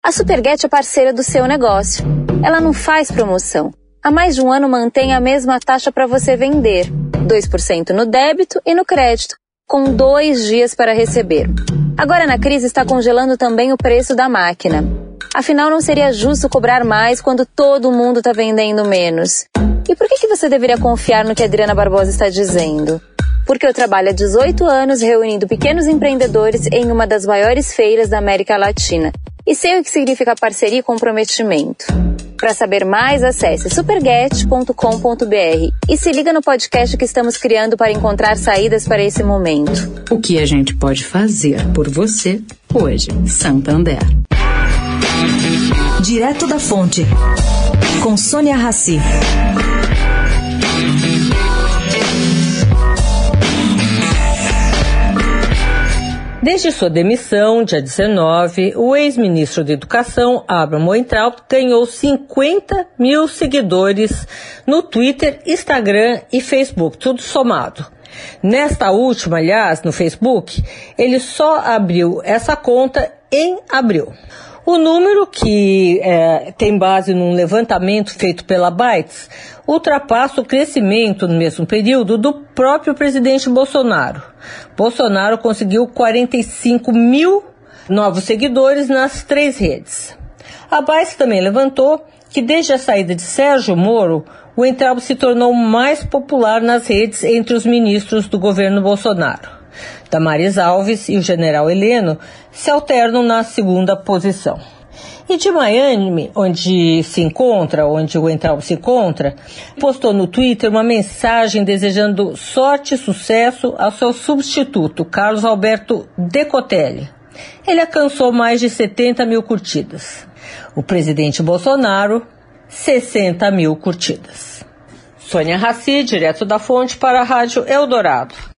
A Superget é parceira do seu negócio. Ela não faz promoção. Há mais de um ano mantém a mesma taxa para você vender. 2% no débito e no crédito, com dois dias para receber. Agora na crise está congelando também o preço da máquina. Afinal, não seria justo cobrar mais quando todo mundo está vendendo menos. E por que, que você deveria confiar no que a Adriana Barbosa está dizendo? Porque eu trabalho há 18 anos reunindo pequenos empreendedores em uma das maiores feiras da América Latina. E sei o que significa parceria e comprometimento. Para saber mais, acesse superget.com.br e se liga no podcast que estamos criando para encontrar saídas para esse momento. O que a gente pode fazer por você hoje, Santander. Direto da Fonte, com Sônia Rassi. Desde sua demissão, dia 19, o ex-ministro da Educação, Abraham Weintraub, ganhou 50 mil seguidores no Twitter, Instagram e Facebook, tudo somado. Nesta última, aliás, no Facebook, ele só abriu essa conta em abril. O número, que é, tem base num levantamento feito pela Bytes, ultrapassa o crescimento no mesmo período do próprio presidente Bolsonaro. Bolsonaro conseguiu 45 mil novos seguidores nas três redes. A Bytes também levantou que desde a saída de Sérgio Moro, o Entraub se tornou mais popular nas redes entre os ministros do governo Bolsonaro. Damares Alves e o general Heleno se alternam na segunda posição. E de Miami, onde se encontra, onde o Entral se encontra, postou no Twitter uma mensagem desejando sorte e sucesso ao seu substituto, Carlos Alberto Decotelli. Ele alcançou mais de 70 mil curtidas. O presidente Bolsonaro, 60 mil curtidas. Sônia Raci, direto da fonte para a Rádio Eldorado.